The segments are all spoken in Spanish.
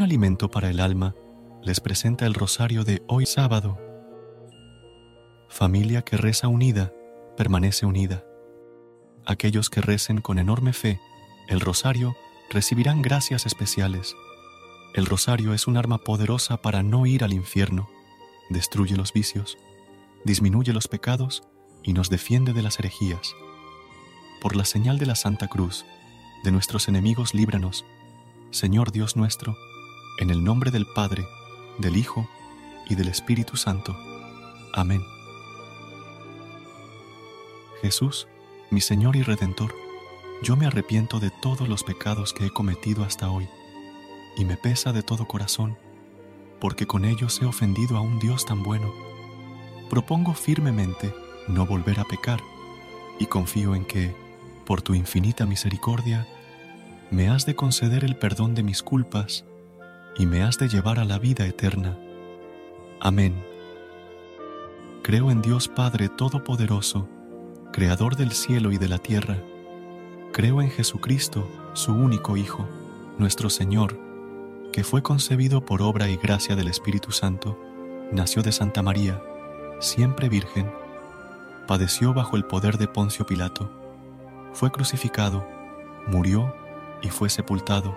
Un alimento para el alma les presenta el rosario de hoy sábado. Familia que reza unida, permanece unida. Aquellos que recen con enorme fe el rosario recibirán gracias especiales. El rosario es un arma poderosa para no ir al infierno, destruye los vicios, disminuye los pecados y nos defiende de las herejías. Por la señal de la Santa Cruz, de nuestros enemigos líbranos, Señor Dios nuestro, en el nombre del Padre, del Hijo y del Espíritu Santo. Amén. Jesús, mi Señor y Redentor, yo me arrepiento de todos los pecados que he cometido hasta hoy, y me pesa de todo corazón, porque con ellos he ofendido a un Dios tan bueno. Propongo firmemente no volver a pecar, y confío en que, por tu infinita misericordia, me has de conceder el perdón de mis culpas y me has de llevar a la vida eterna. Amén. Creo en Dios Padre Todopoderoso, Creador del cielo y de la tierra. Creo en Jesucristo, su único Hijo, nuestro Señor, que fue concebido por obra y gracia del Espíritu Santo, nació de Santa María, siempre Virgen, padeció bajo el poder de Poncio Pilato, fue crucificado, murió y fue sepultado,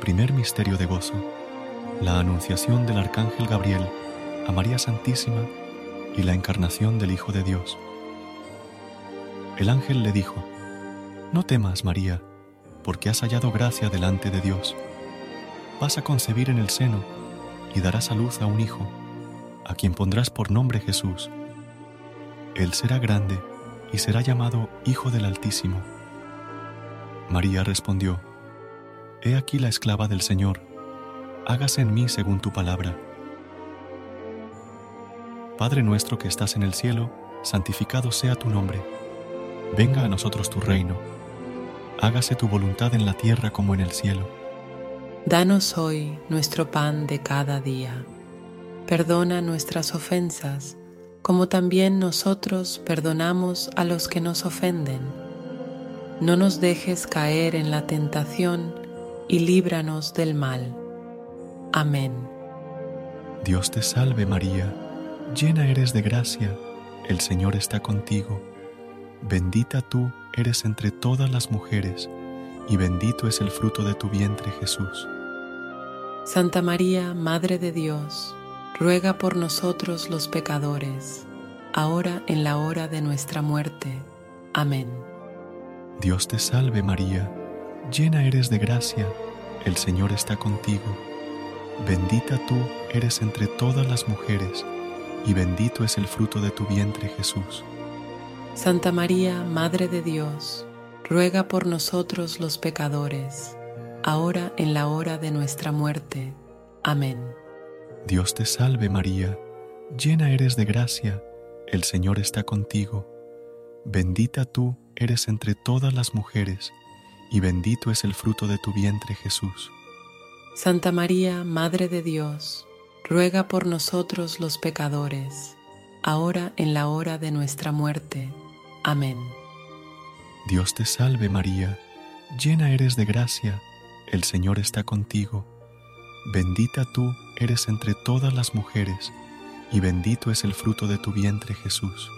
Primer misterio de gozo. La anunciación del Arcángel Gabriel a María Santísima y la encarnación del Hijo de Dios. El ángel le dijo, No temas, María, porque has hallado gracia delante de Dios. Vas a concebir en el seno y darás a luz a un hijo, a quien pondrás por nombre Jesús. Él será grande y será llamado Hijo del Altísimo María respondió, He aquí la esclava del Señor, hágase en mí según tu palabra. Padre nuestro que estás en el cielo, santificado sea tu nombre. Venga a nosotros tu reino. Hágase tu voluntad en la tierra como en el cielo. Danos hoy nuestro pan de cada día. Perdona nuestras ofensas, como también nosotros perdonamos a los que nos ofenden no nos dejes caer en la tentación y líbranos del mal. Amén. Dios te salve María, llena eres de gracia, el Señor está contigo. Bendita tú eres entre todas las mujeres, y bendito es el fruto de tu vientre Jesús. Santa María, Madre de Dios, ruega por nosotros los pecadores, ahora en la hora de nuestra muerte. Amén. Dios te salve María, llena eres de gracia, el Señor está contigo. Bendita tú eres entre todas las mujeres, y bendito es el fruto de tu vientre Jesús. Santa María, Madre de Dios, ruega por nosotros los pecadores, ahora en la hora de nuestra muerte. Amén. Dios te salve María, llena eres de gracia, el Señor está contigo. Bendita tú eres entre todas las mujeres, y bendito es el fruto de tu vientre Jesús. Santa María, Madre de Dios, ruega por nosotros los pecadores, ahora en la hora de nuestra muerte. Amén. Dios te salve María, llena eres de gracia, el Señor está contigo. Bendita tú eres entre todas las mujeres, y bendito es el fruto de tu vientre Jesús.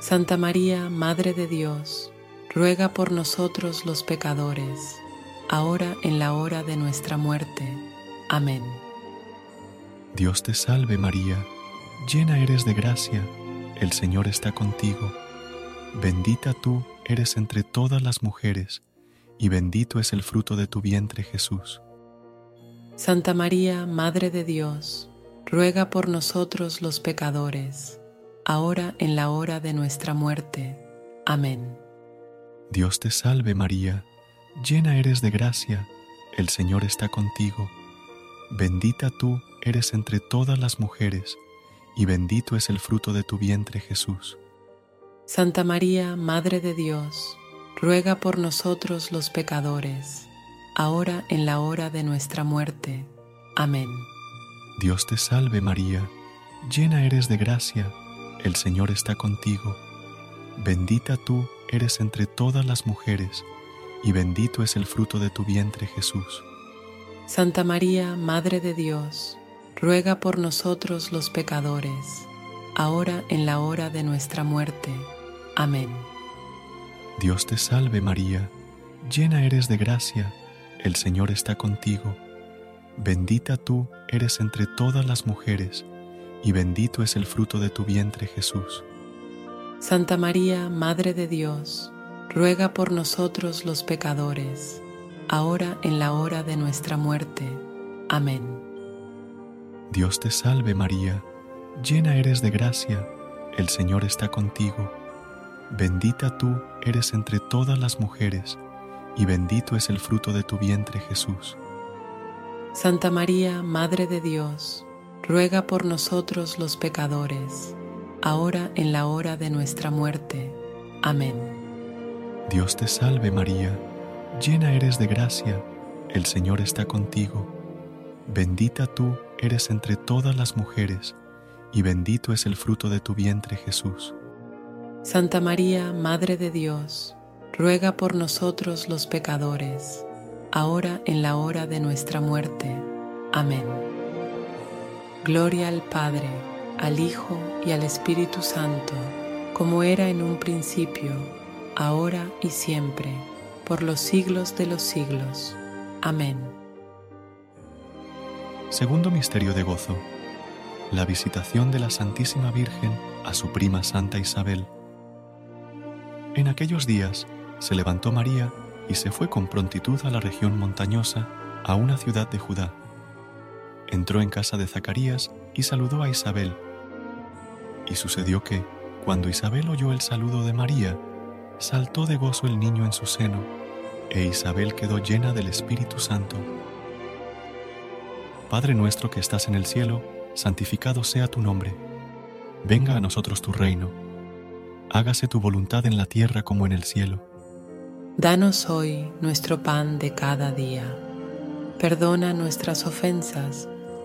Santa María, Madre de Dios, ruega por nosotros los pecadores, ahora en la hora de nuestra muerte. Amén. Dios te salve María, llena eres de gracia, el Señor está contigo. Bendita tú eres entre todas las mujeres, y bendito es el fruto de tu vientre Jesús. Santa María, Madre de Dios, ruega por nosotros los pecadores, ahora en la hora de nuestra muerte. Amén. Dios te salve María, llena eres de gracia, el Señor está contigo. Bendita tú eres entre todas las mujeres, y bendito es el fruto de tu vientre Jesús. Santa María, Madre de Dios, ruega por nosotros los pecadores, ahora en la hora de nuestra muerte. Amén. Dios te salve María, llena eres de gracia, el Señor está contigo. Bendita tú eres entre todas las mujeres, y bendito es el fruto de tu vientre Jesús. Santa María, Madre de Dios, ruega por nosotros los pecadores, ahora en la hora de nuestra muerte. Amén. Dios te salve María, llena eres de gracia, el Señor está contigo. Bendita tú eres entre todas las mujeres, y bendito es el fruto de tu vientre Jesús. Santa María, Madre de Dios, ruega por nosotros los pecadores, ahora en la hora de nuestra muerte. Amén. Dios te salve María, llena eres de gracia, el Señor está contigo. Bendita tú eres entre todas las mujeres, y bendito es el fruto de tu vientre Jesús. Santa María, Madre de Dios, ruega por nosotros los pecadores, ahora en la hora de nuestra muerte. Amén. Dios te salve María, llena eres de gracia, el Señor está contigo. Bendita tú eres entre todas las mujeres, y bendito es el fruto de tu vientre Jesús. Santa María, Madre de Dios, ruega por nosotros los pecadores, ahora en la hora de nuestra muerte. Amén. Gloria al Padre, al Hijo y al Espíritu Santo, como era en un principio, ahora y siempre, por los siglos de los siglos. Amén. Segundo misterio de gozo. La visitación de la Santísima Virgen a su prima Santa Isabel. En aquellos días se levantó María y se fue con prontitud a la región montañosa, a una ciudad de Judá. Entró en casa de Zacarías y saludó a Isabel. Y sucedió que, cuando Isabel oyó el saludo de María, saltó de gozo el niño en su seno, e Isabel quedó llena del Espíritu Santo. Padre nuestro que estás en el cielo, santificado sea tu nombre. Venga a nosotros tu reino. Hágase tu voluntad en la tierra como en el cielo. Danos hoy nuestro pan de cada día. Perdona nuestras ofensas,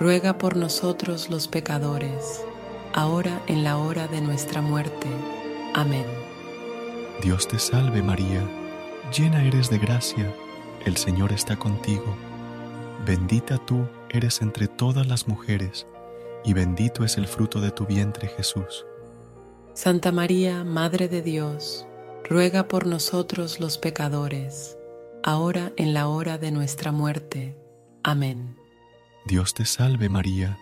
ruega por nosotros los pecadores, ahora en la hora de nuestra muerte. Amén. Dios te salve María, llena eres de gracia, el Señor está contigo. Bendita tú eres entre todas las mujeres, y bendito es el fruto de tu vientre Jesús. Santa María, Madre de Dios, ruega por nosotros los pecadores, ahora en la hora de nuestra muerte. Amén. Dios te salve María,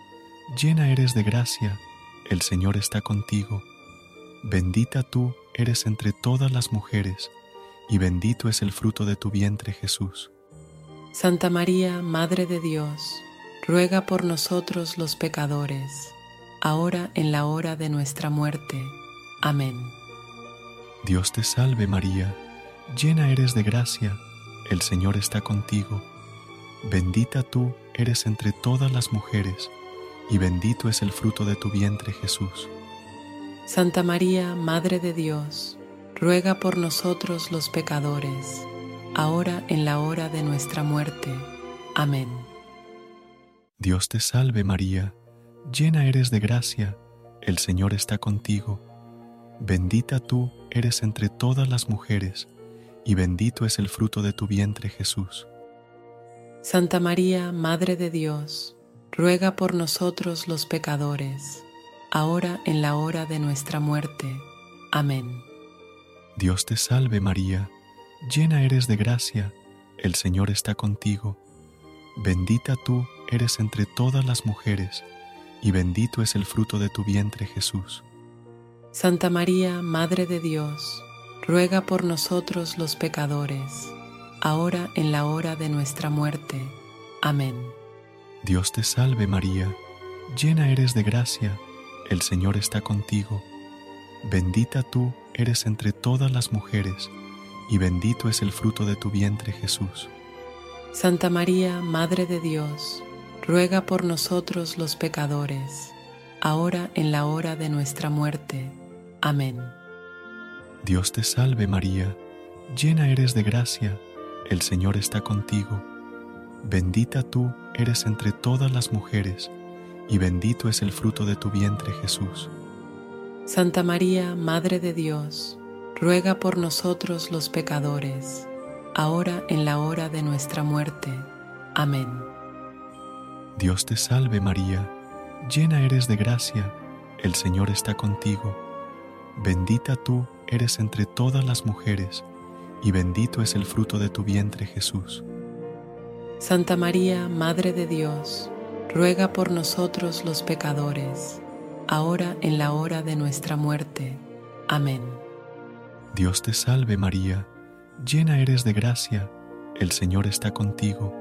llena eres de gracia, el Señor está contigo. Bendita tú eres entre todas las mujeres, y bendito es el fruto de tu vientre Jesús. Santa María, Madre de Dios, ruega por nosotros los pecadores, ahora en la hora de nuestra muerte. Amén. Dios te salve María, llena eres de gracia, el Señor está contigo. Bendita tú eres entre todas las mujeres, y bendito es el fruto de tu vientre Jesús. Santa María, Madre de Dios, ruega por nosotros los pecadores, ahora en la hora de nuestra muerte. Amén. Dios te salve María, llena eres de gracia, el Señor está contigo. Bendita tú eres entre todas las mujeres, y bendito es el fruto de tu vientre Jesús. Santa María, Madre de Dios, ruega por nosotros los pecadores, ahora en la hora de nuestra muerte. Amén. Dios te salve María, llena eres de gracia, el Señor está contigo. Bendita tú eres entre todas las mujeres, y bendito es el fruto de tu vientre Jesús. Santa María, Madre de Dios, ruega por nosotros los pecadores, ahora en la hora de nuestra muerte. Amén. Dios te salve María, llena eres de gracia, el Señor está contigo. Bendita tú eres entre todas las mujeres, y bendito es el fruto de tu vientre Jesús. Santa María, Madre de Dios, ruega por nosotros los pecadores, ahora en la hora de nuestra muerte. Amén. Dios te salve María, llena eres de gracia, el Señor está contigo. Bendita tú eres entre todas las mujeres, y bendito es el fruto de tu vientre Jesús. Santa María, Madre de Dios, ruega por nosotros los pecadores, ahora en la hora de nuestra muerte. Amén. Dios te salve María, llena eres de gracia, el Señor está contigo. Bendita tú eres entre todas las mujeres, y bendito es el fruto de tu vientre Jesús. Santa María, Madre de Dios, ruega por nosotros los pecadores, ahora en la hora de nuestra muerte. Amén. Dios te salve María, llena eres de gracia, el Señor está contigo.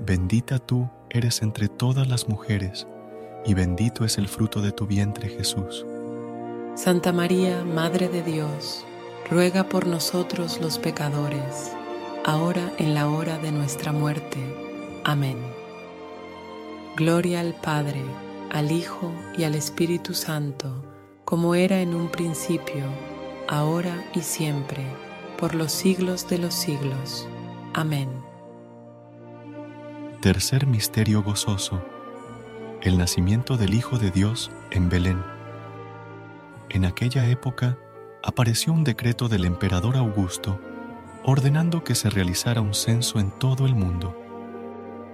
Bendita tú eres entre todas las mujeres, y bendito es el fruto de tu vientre Jesús. Santa María, Madre de Dios, ruega por nosotros los pecadores, ahora en la hora de nuestra muerte. Amén. Gloria al Padre, al Hijo y al Espíritu Santo, como era en un principio, ahora y siempre, por los siglos de los siglos. Amén. Tercer misterio gozoso. El nacimiento del Hijo de Dios en Belén. En aquella época apareció un decreto del emperador Augusto ordenando que se realizara un censo en todo el mundo.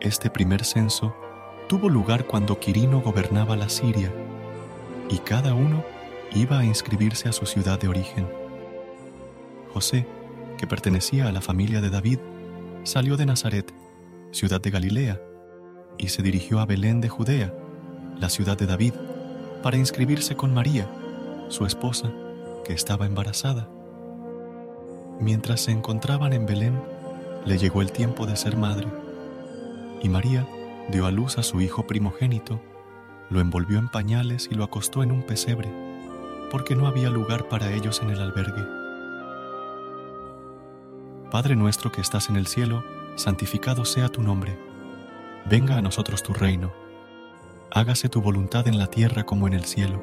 Este primer censo tuvo lugar cuando Quirino gobernaba la Siria y cada uno iba a inscribirse a su ciudad de origen. José, que pertenecía a la familia de David, salió de Nazaret, ciudad de Galilea, y se dirigió a Belén de Judea, la ciudad de David, para inscribirse con María, su esposa, estaba embarazada. Mientras se encontraban en Belén, le llegó el tiempo de ser madre, y María dio a luz a su hijo primogénito, lo envolvió en pañales y lo acostó en un pesebre, porque no había lugar para ellos en el albergue. Padre nuestro que estás en el cielo, santificado sea tu nombre. Venga a nosotros tu reino. Hágase tu voluntad en la tierra como en el cielo.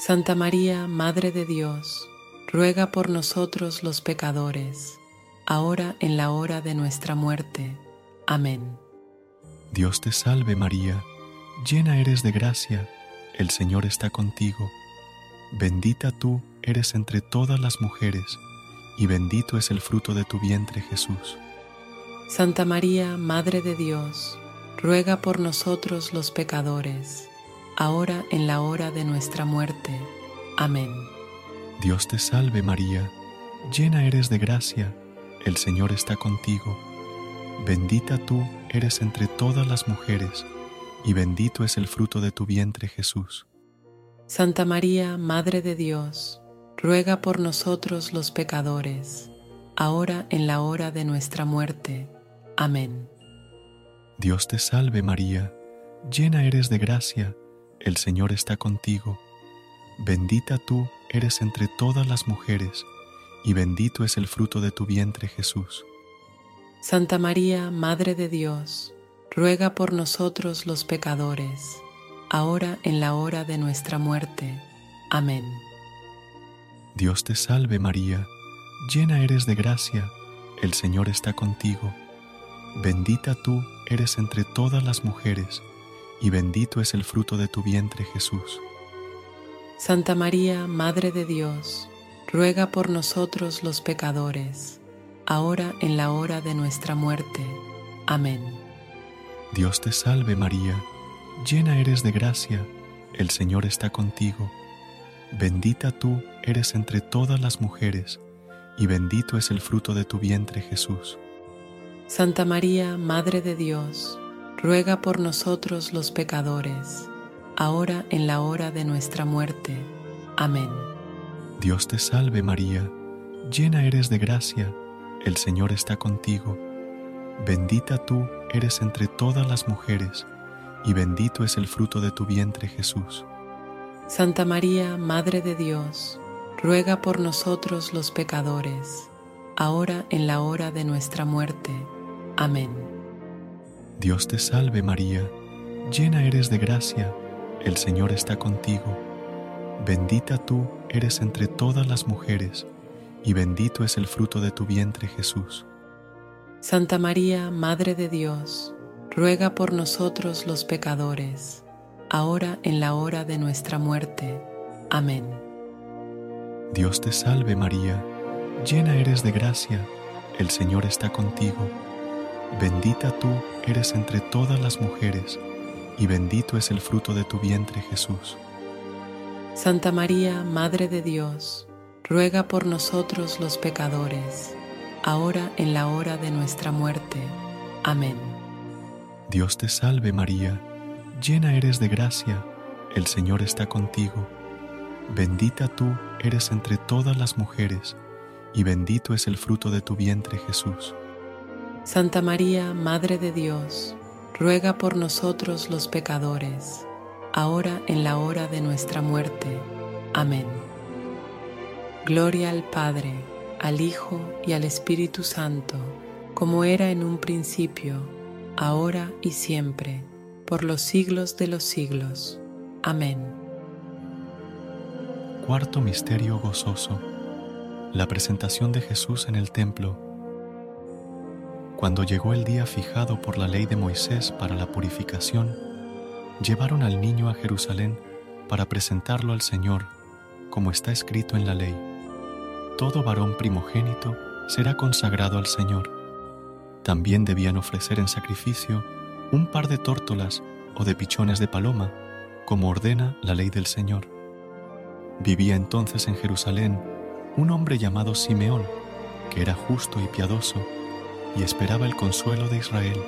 Santa María, Madre de Dios, ruega por nosotros los pecadores, ahora en la hora de nuestra muerte. Amén. Dios te salve María, llena eres de gracia, el Señor está contigo. Bendita tú eres entre todas las mujeres, y bendito es el fruto de tu vientre Jesús. Santa María, Madre de Dios, ruega por nosotros los pecadores, ahora en la hora de nuestra muerte. Amén. Dios te salve María, llena eres de gracia, el Señor está contigo. Bendita tú eres entre todas las mujeres, y bendito es el fruto de tu vientre Jesús. Santa María, Madre de Dios, ruega por nosotros los pecadores, ahora en la hora de nuestra muerte. Amén. Dios te salve María, llena eres de gracia, el Señor está contigo. Bendita tú eres entre todas las mujeres, y bendito es el fruto de tu vientre Jesús. Santa María, Madre de Dios, ruega por nosotros los pecadores, ahora en la hora de nuestra muerte. Amén. Dios te salve María, llena eres de gracia, el Señor está contigo. Bendita tú eres entre todas las mujeres, y bendito es el fruto de tu vientre Jesús. Santa María, Madre de Dios, ruega por nosotros los pecadores, ahora en la hora de nuestra muerte. Amén. Dios te salve María, llena eres de gracia, el Señor está contigo. Bendita tú eres entre todas las mujeres, y bendito es el fruto de tu vientre Jesús. Santa María, Madre de Dios, ruega por nosotros los pecadores, ahora en la hora de nuestra muerte. Amén. Dios te salve María, llena eres de gracia, el Señor está contigo. Bendita tú eres entre todas las mujeres, y bendito es el fruto de tu vientre Jesús. Santa María, Madre de Dios, ruega por nosotros los pecadores, ahora en la hora de nuestra muerte. Amén. Dios te salve María, llena eres de gracia, el Señor está contigo. Bendita tú eres entre todas las mujeres, y bendito es el fruto de tu vientre Jesús. Santa María, Madre de Dios, ruega por nosotros los pecadores, ahora en la hora de nuestra muerte. Amén. Dios te salve María, llena eres de gracia, el Señor está contigo. Bendita tú eres entre todas las mujeres, y bendito es el fruto de tu vientre Jesús. Santa María, Madre de Dios, ruega por nosotros los pecadores, ahora en la hora de nuestra muerte. Amén. Dios te salve María, llena eres de gracia, el Señor está contigo. Bendita tú eres entre todas las mujeres, y bendito es el fruto de tu vientre Jesús. Santa María, Madre de Dios, ruega por nosotros los pecadores, ahora en la hora de nuestra muerte. Amén. Gloria al Padre, al Hijo y al Espíritu Santo, como era en un principio, ahora y siempre, por los siglos de los siglos. Amén. Cuarto Misterio Gozoso. La presentación de Jesús en el templo cuando llegó el día fijado por la ley de Moisés para la purificación, llevaron al niño a Jerusalén para presentarlo al Señor, como está escrito en la ley. Todo varón primogénito será consagrado al Señor. También debían ofrecer en sacrificio un par de tórtolas o de pichones de paloma, como ordena la ley del Señor. Vivía entonces en Jerusalén un hombre llamado Simeón, que era justo y piadoso, y esperaba el consuelo de Israel.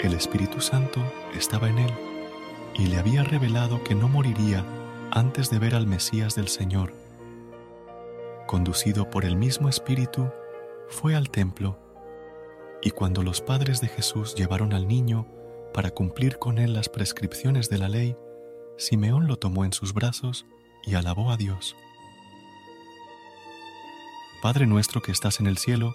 El Espíritu Santo estaba en él y le había revelado que no moriría antes de ver al Mesías del Señor. Conducido por el mismo Espíritu, fue al templo y cuando los padres de Jesús llevaron al niño para cumplir con él las prescripciones de la ley, Simeón lo tomó en sus brazos y alabó a Dios. Padre nuestro que estás en el cielo,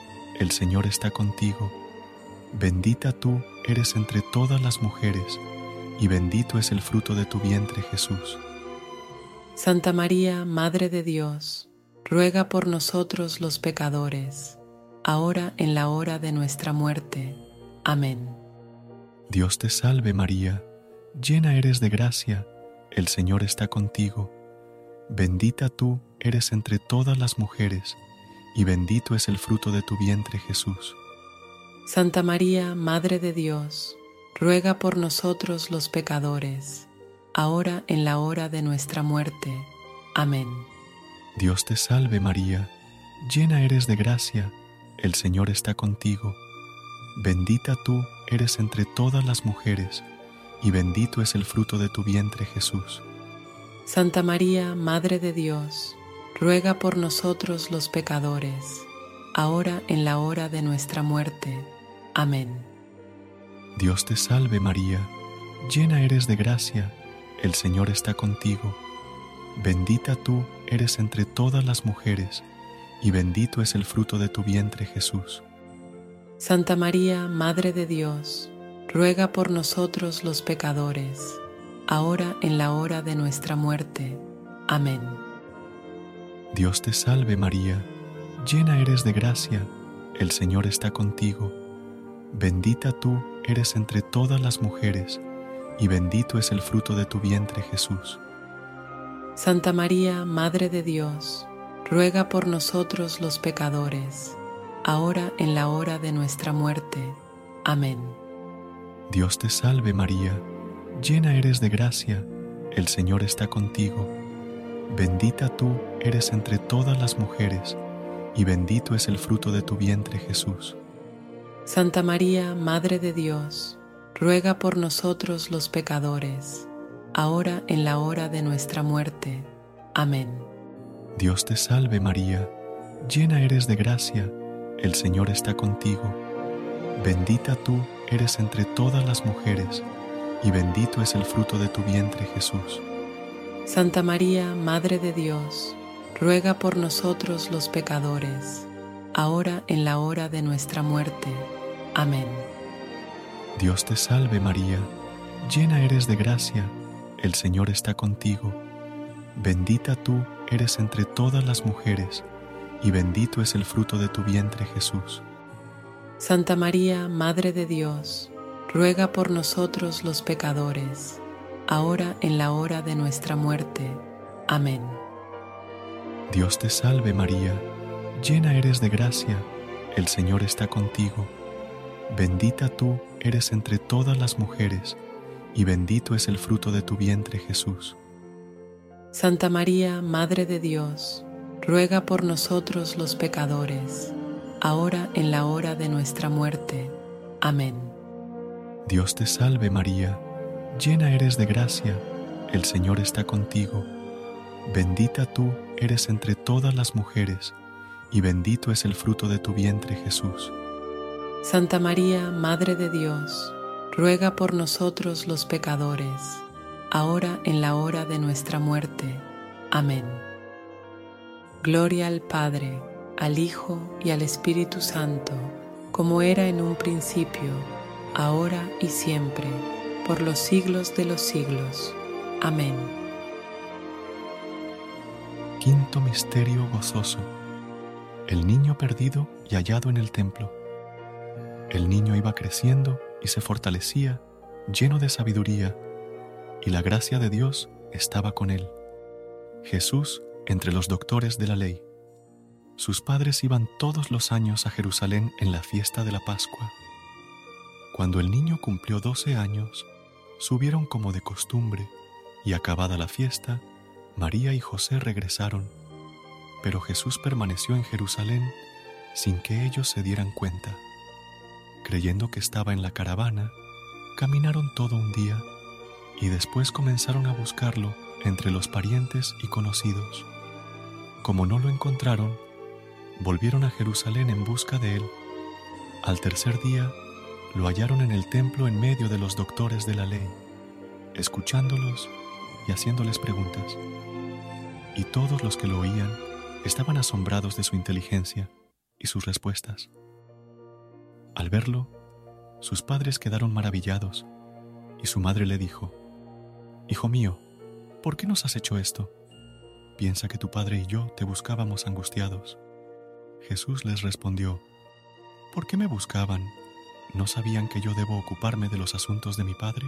el Señor está contigo. Bendita tú eres entre todas las mujeres, y bendito es el fruto de tu vientre Jesús. Santa María, Madre de Dios, ruega por nosotros los pecadores, ahora en la hora de nuestra muerte. Amén. Dios te salve María, llena eres de gracia, el Señor está contigo. Bendita tú eres entre todas las mujeres, y bendito es el fruto de tu vientre Jesús. Santa María, Madre de Dios, ruega por nosotros los pecadores, ahora en la hora de nuestra muerte. Amén. Dios te salve María, llena eres de gracia, el Señor está contigo. Bendita tú eres entre todas las mujeres, y bendito es el fruto de tu vientre Jesús. Santa María, Madre de Dios, ruega por nosotros los pecadores, ahora en la hora de nuestra muerte. Amén. Dios te salve María, llena eres de gracia, el Señor está contigo. Bendita tú eres entre todas las mujeres, y bendito es el fruto de tu vientre Jesús. Santa María, Madre de Dios, ruega por nosotros los pecadores, ahora en la hora de nuestra muerte. Amén. Dios te salve María, llena eres de gracia, el Señor está contigo. Bendita tú eres entre todas las mujeres, y bendito es el fruto de tu vientre Jesús. Santa María, Madre de Dios, ruega por nosotros los pecadores, ahora en la hora de nuestra muerte. Amén. Dios te salve María, llena eres de gracia, el Señor está contigo. Bendita tú eres entre todas las mujeres, y bendito es el fruto de tu vientre Jesús. Santa María, Madre de Dios, ruega por nosotros los pecadores, ahora en la hora de nuestra muerte. Amén. Dios te salve María, llena eres de gracia, el Señor está contigo. Bendita tú eres entre todas las mujeres, y bendito es el fruto de tu vientre Jesús. Santa María, Madre de Dios, ruega por nosotros los pecadores, ahora en la hora de nuestra muerte. Amén. Dios te salve María, llena eres de gracia, el Señor está contigo. Bendita tú eres entre todas las mujeres, y bendito es el fruto de tu vientre Jesús. Santa María, Madre de Dios, ruega por nosotros los pecadores, ahora en la hora de nuestra muerte. Amén. Dios te salve María, llena eres de gracia, el Señor está contigo. Bendita tú eres entre todas las mujeres, y bendito es el fruto de tu vientre Jesús. Santa María, Madre de Dios, ruega por nosotros los pecadores, ahora en la hora de nuestra muerte. Amén. Dios te salve María, llena eres de gracia, el Señor está contigo. Bendita tú eres entre todas las mujeres, y bendito es el fruto de tu vientre Jesús. Santa María, Madre de Dios, ruega por nosotros los pecadores, ahora en la hora de nuestra muerte. Amén. Gloria al Padre, al Hijo y al Espíritu Santo, como era en un principio, ahora y siempre, por los siglos de los siglos. Amén. Quinto Misterio Gozoso. El niño perdido y hallado en el templo. El niño iba creciendo y se fortalecía, lleno de sabiduría, y la gracia de Dios estaba con él. Jesús entre los doctores de la ley. Sus padres iban todos los años a Jerusalén en la fiesta de la Pascua. Cuando el niño cumplió doce años, subieron como de costumbre, y acabada la fiesta, María y José regresaron, pero Jesús permaneció en Jerusalén sin que ellos se dieran cuenta. Creyendo que estaba en la caravana, caminaron todo un día y después comenzaron a buscarlo entre los parientes y conocidos. Como no lo encontraron, volvieron a Jerusalén en busca de él. Al tercer día, lo hallaron en el templo en medio de los doctores de la ley, escuchándolos haciéndoles preguntas. y todos los que lo oían estaban asombrados de su inteligencia y sus respuestas. Al verlo, sus padres quedaron maravillados y su madre le dijo, Hijo mío, ¿por qué nos has hecho esto? Piensa que tu padre y yo te buscábamos angustiados. Jesús les respondió, ¿por qué me buscaban? ¿No sabían que yo debo ocuparme de los asuntos de mi padre?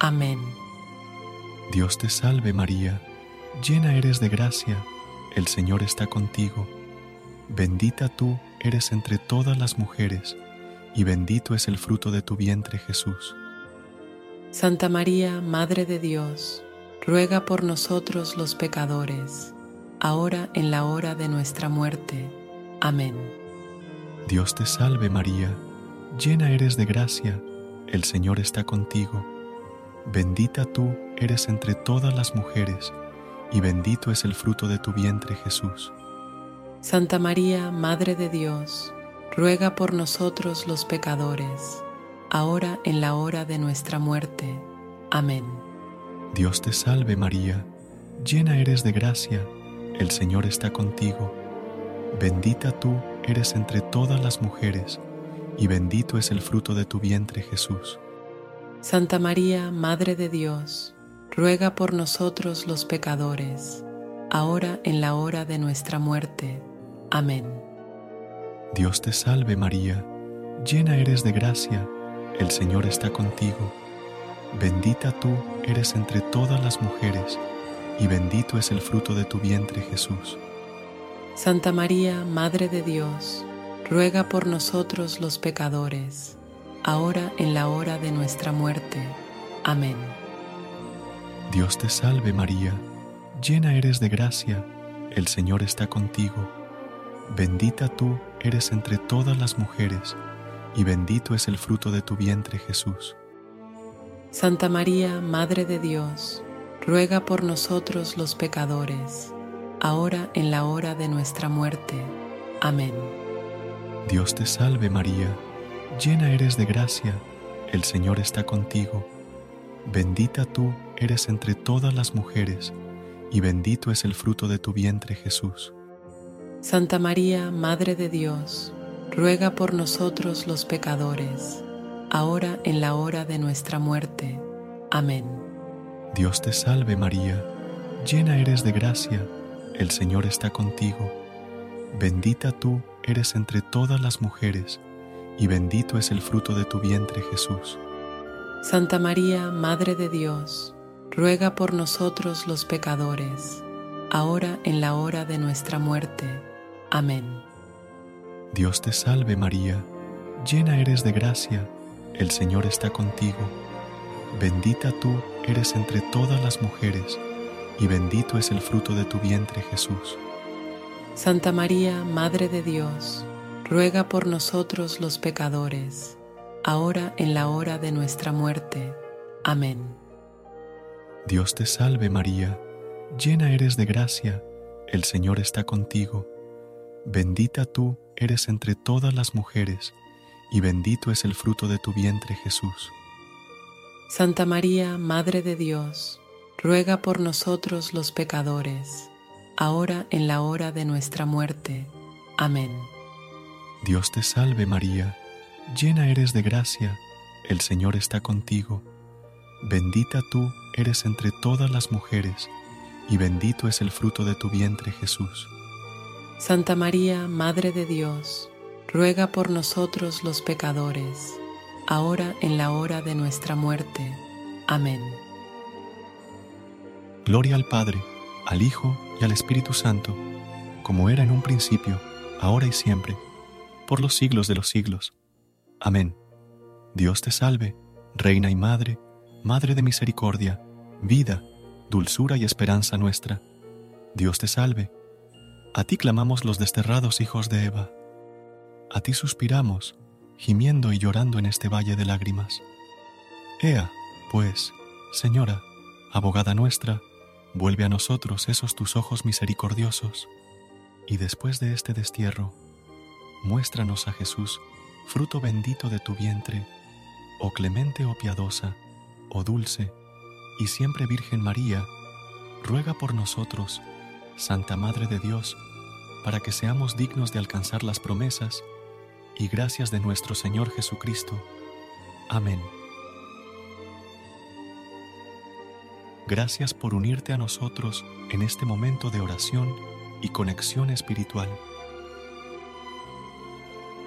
Amén. Dios te salve María, llena eres de gracia, el Señor está contigo. Bendita tú eres entre todas las mujeres, y bendito es el fruto de tu vientre Jesús. Santa María, Madre de Dios, ruega por nosotros los pecadores, ahora en la hora de nuestra muerte. Amén. Dios te salve María, llena eres de gracia, el Señor está contigo. Bendita tú eres entre todas las mujeres, y bendito es el fruto de tu vientre Jesús. Santa María, Madre de Dios, ruega por nosotros los pecadores, ahora en la hora de nuestra muerte. Amén. Dios te salve María, llena eres de gracia, el Señor está contigo. Bendita tú eres entre todas las mujeres, y bendito es el fruto de tu vientre Jesús. Santa María, Madre de Dios, ruega por nosotros los pecadores, ahora en la hora de nuestra muerte. Amén. Dios te salve María, llena eres de gracia, el Señor está contigo. Bendita tú eres entre todas las mujeres, y bendito es el fruto de tu vientre Jesús. Santa María, Madre de Dios, ruega por nosotros los pecadores, ahora en la hora de nuestra muerte. Amén. Dios te salve María, llena eres de gracia, el Señor está contigo. Bendita tú eres entre todas las mujeres, y bendito es el fruto de tu vientre Jesús. Santa María, Madre de Dios, ruega por nosotros los pecadores, ahora en la hora de nuestra muerte. Amén. Dios te salve María, llena eres de gracia, el Señor está contigo. Bendita tú eres entre todas las mujeres, y bendito es el fruto de tu vientre Jesús. Santa María, Madre de Dios, ruega por nosotros los pecadores, ahora en la hora de nuestra muerte. Amén. Dios te salve María, llena eres de gracia, el Señor está contigo. Bendita tú eres entre todas las mujeres, y bendito es el fruto de tu vientre Jesús. Santa María, Madre de Dios, ruega por nosotros los pecadores, ahora en la hora de nuestra muerte. Amén. Dios te salve María, llena eres de gracia, el Señor está contigo. Bendita tú eres entre todas las mujeres, y bendito es el fruto de tu vientre Jesús. Santa María, Madre de Dios, ruega por nosotros los pecadores, ahora en la hora de nuestra muerte. Amén. Dios te salve María, llena eres de gracia, el Señor está contigo. Bendita tú eres entre todas las mujeres, y bendito es el fruto de tu vientre Jesús. Santa María, Madre de Dios, ruega por nosotros los pecadores, ahora en la hora de nuestra muerte. Amén. Dios te salve María, llena eres de gracia, el Señor está contigo. Bendita tú eres entre todas las mujeres, y bendito es el fruto de tu vientre Jesús. Santa María, Madre de Dios, ruega por nosotros los pecadores, ahora en la hora de nuestra muerte. Amén. Gloria al Padre, al Hijo y al Espíritu Santo, como era en un principio, ahora y siempre, por los siglos de los siglos. Amén. Dios te salve, Reina y Madre, Madre de misericordia, vida, dulzura y esperanza nuestra. Dios te salve. A ti clamamos los desterrados hijos de Eva. A ti suspiramos, gimiendo y llorando en este valle de lágrimas. Ea, pues, Señora, abogada nuestra, vuelve a nosotros esos tus ojos misericordiosos, y después de este destierro, muéstranos a Jesús, fruto bendito de tu vientre, oh clemente o piadosa, oh dulce, y siempre Virgen María, ruega por nosotros, Santa Madre de Dios, para que seamos dignos de alcanzar las promesas y gracias de nuestro Señor Jesucristo. Amén. Gracias por unirte a nosotros en este momento de oración y conexión espiritual.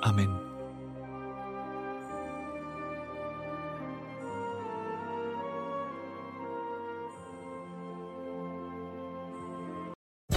Amén.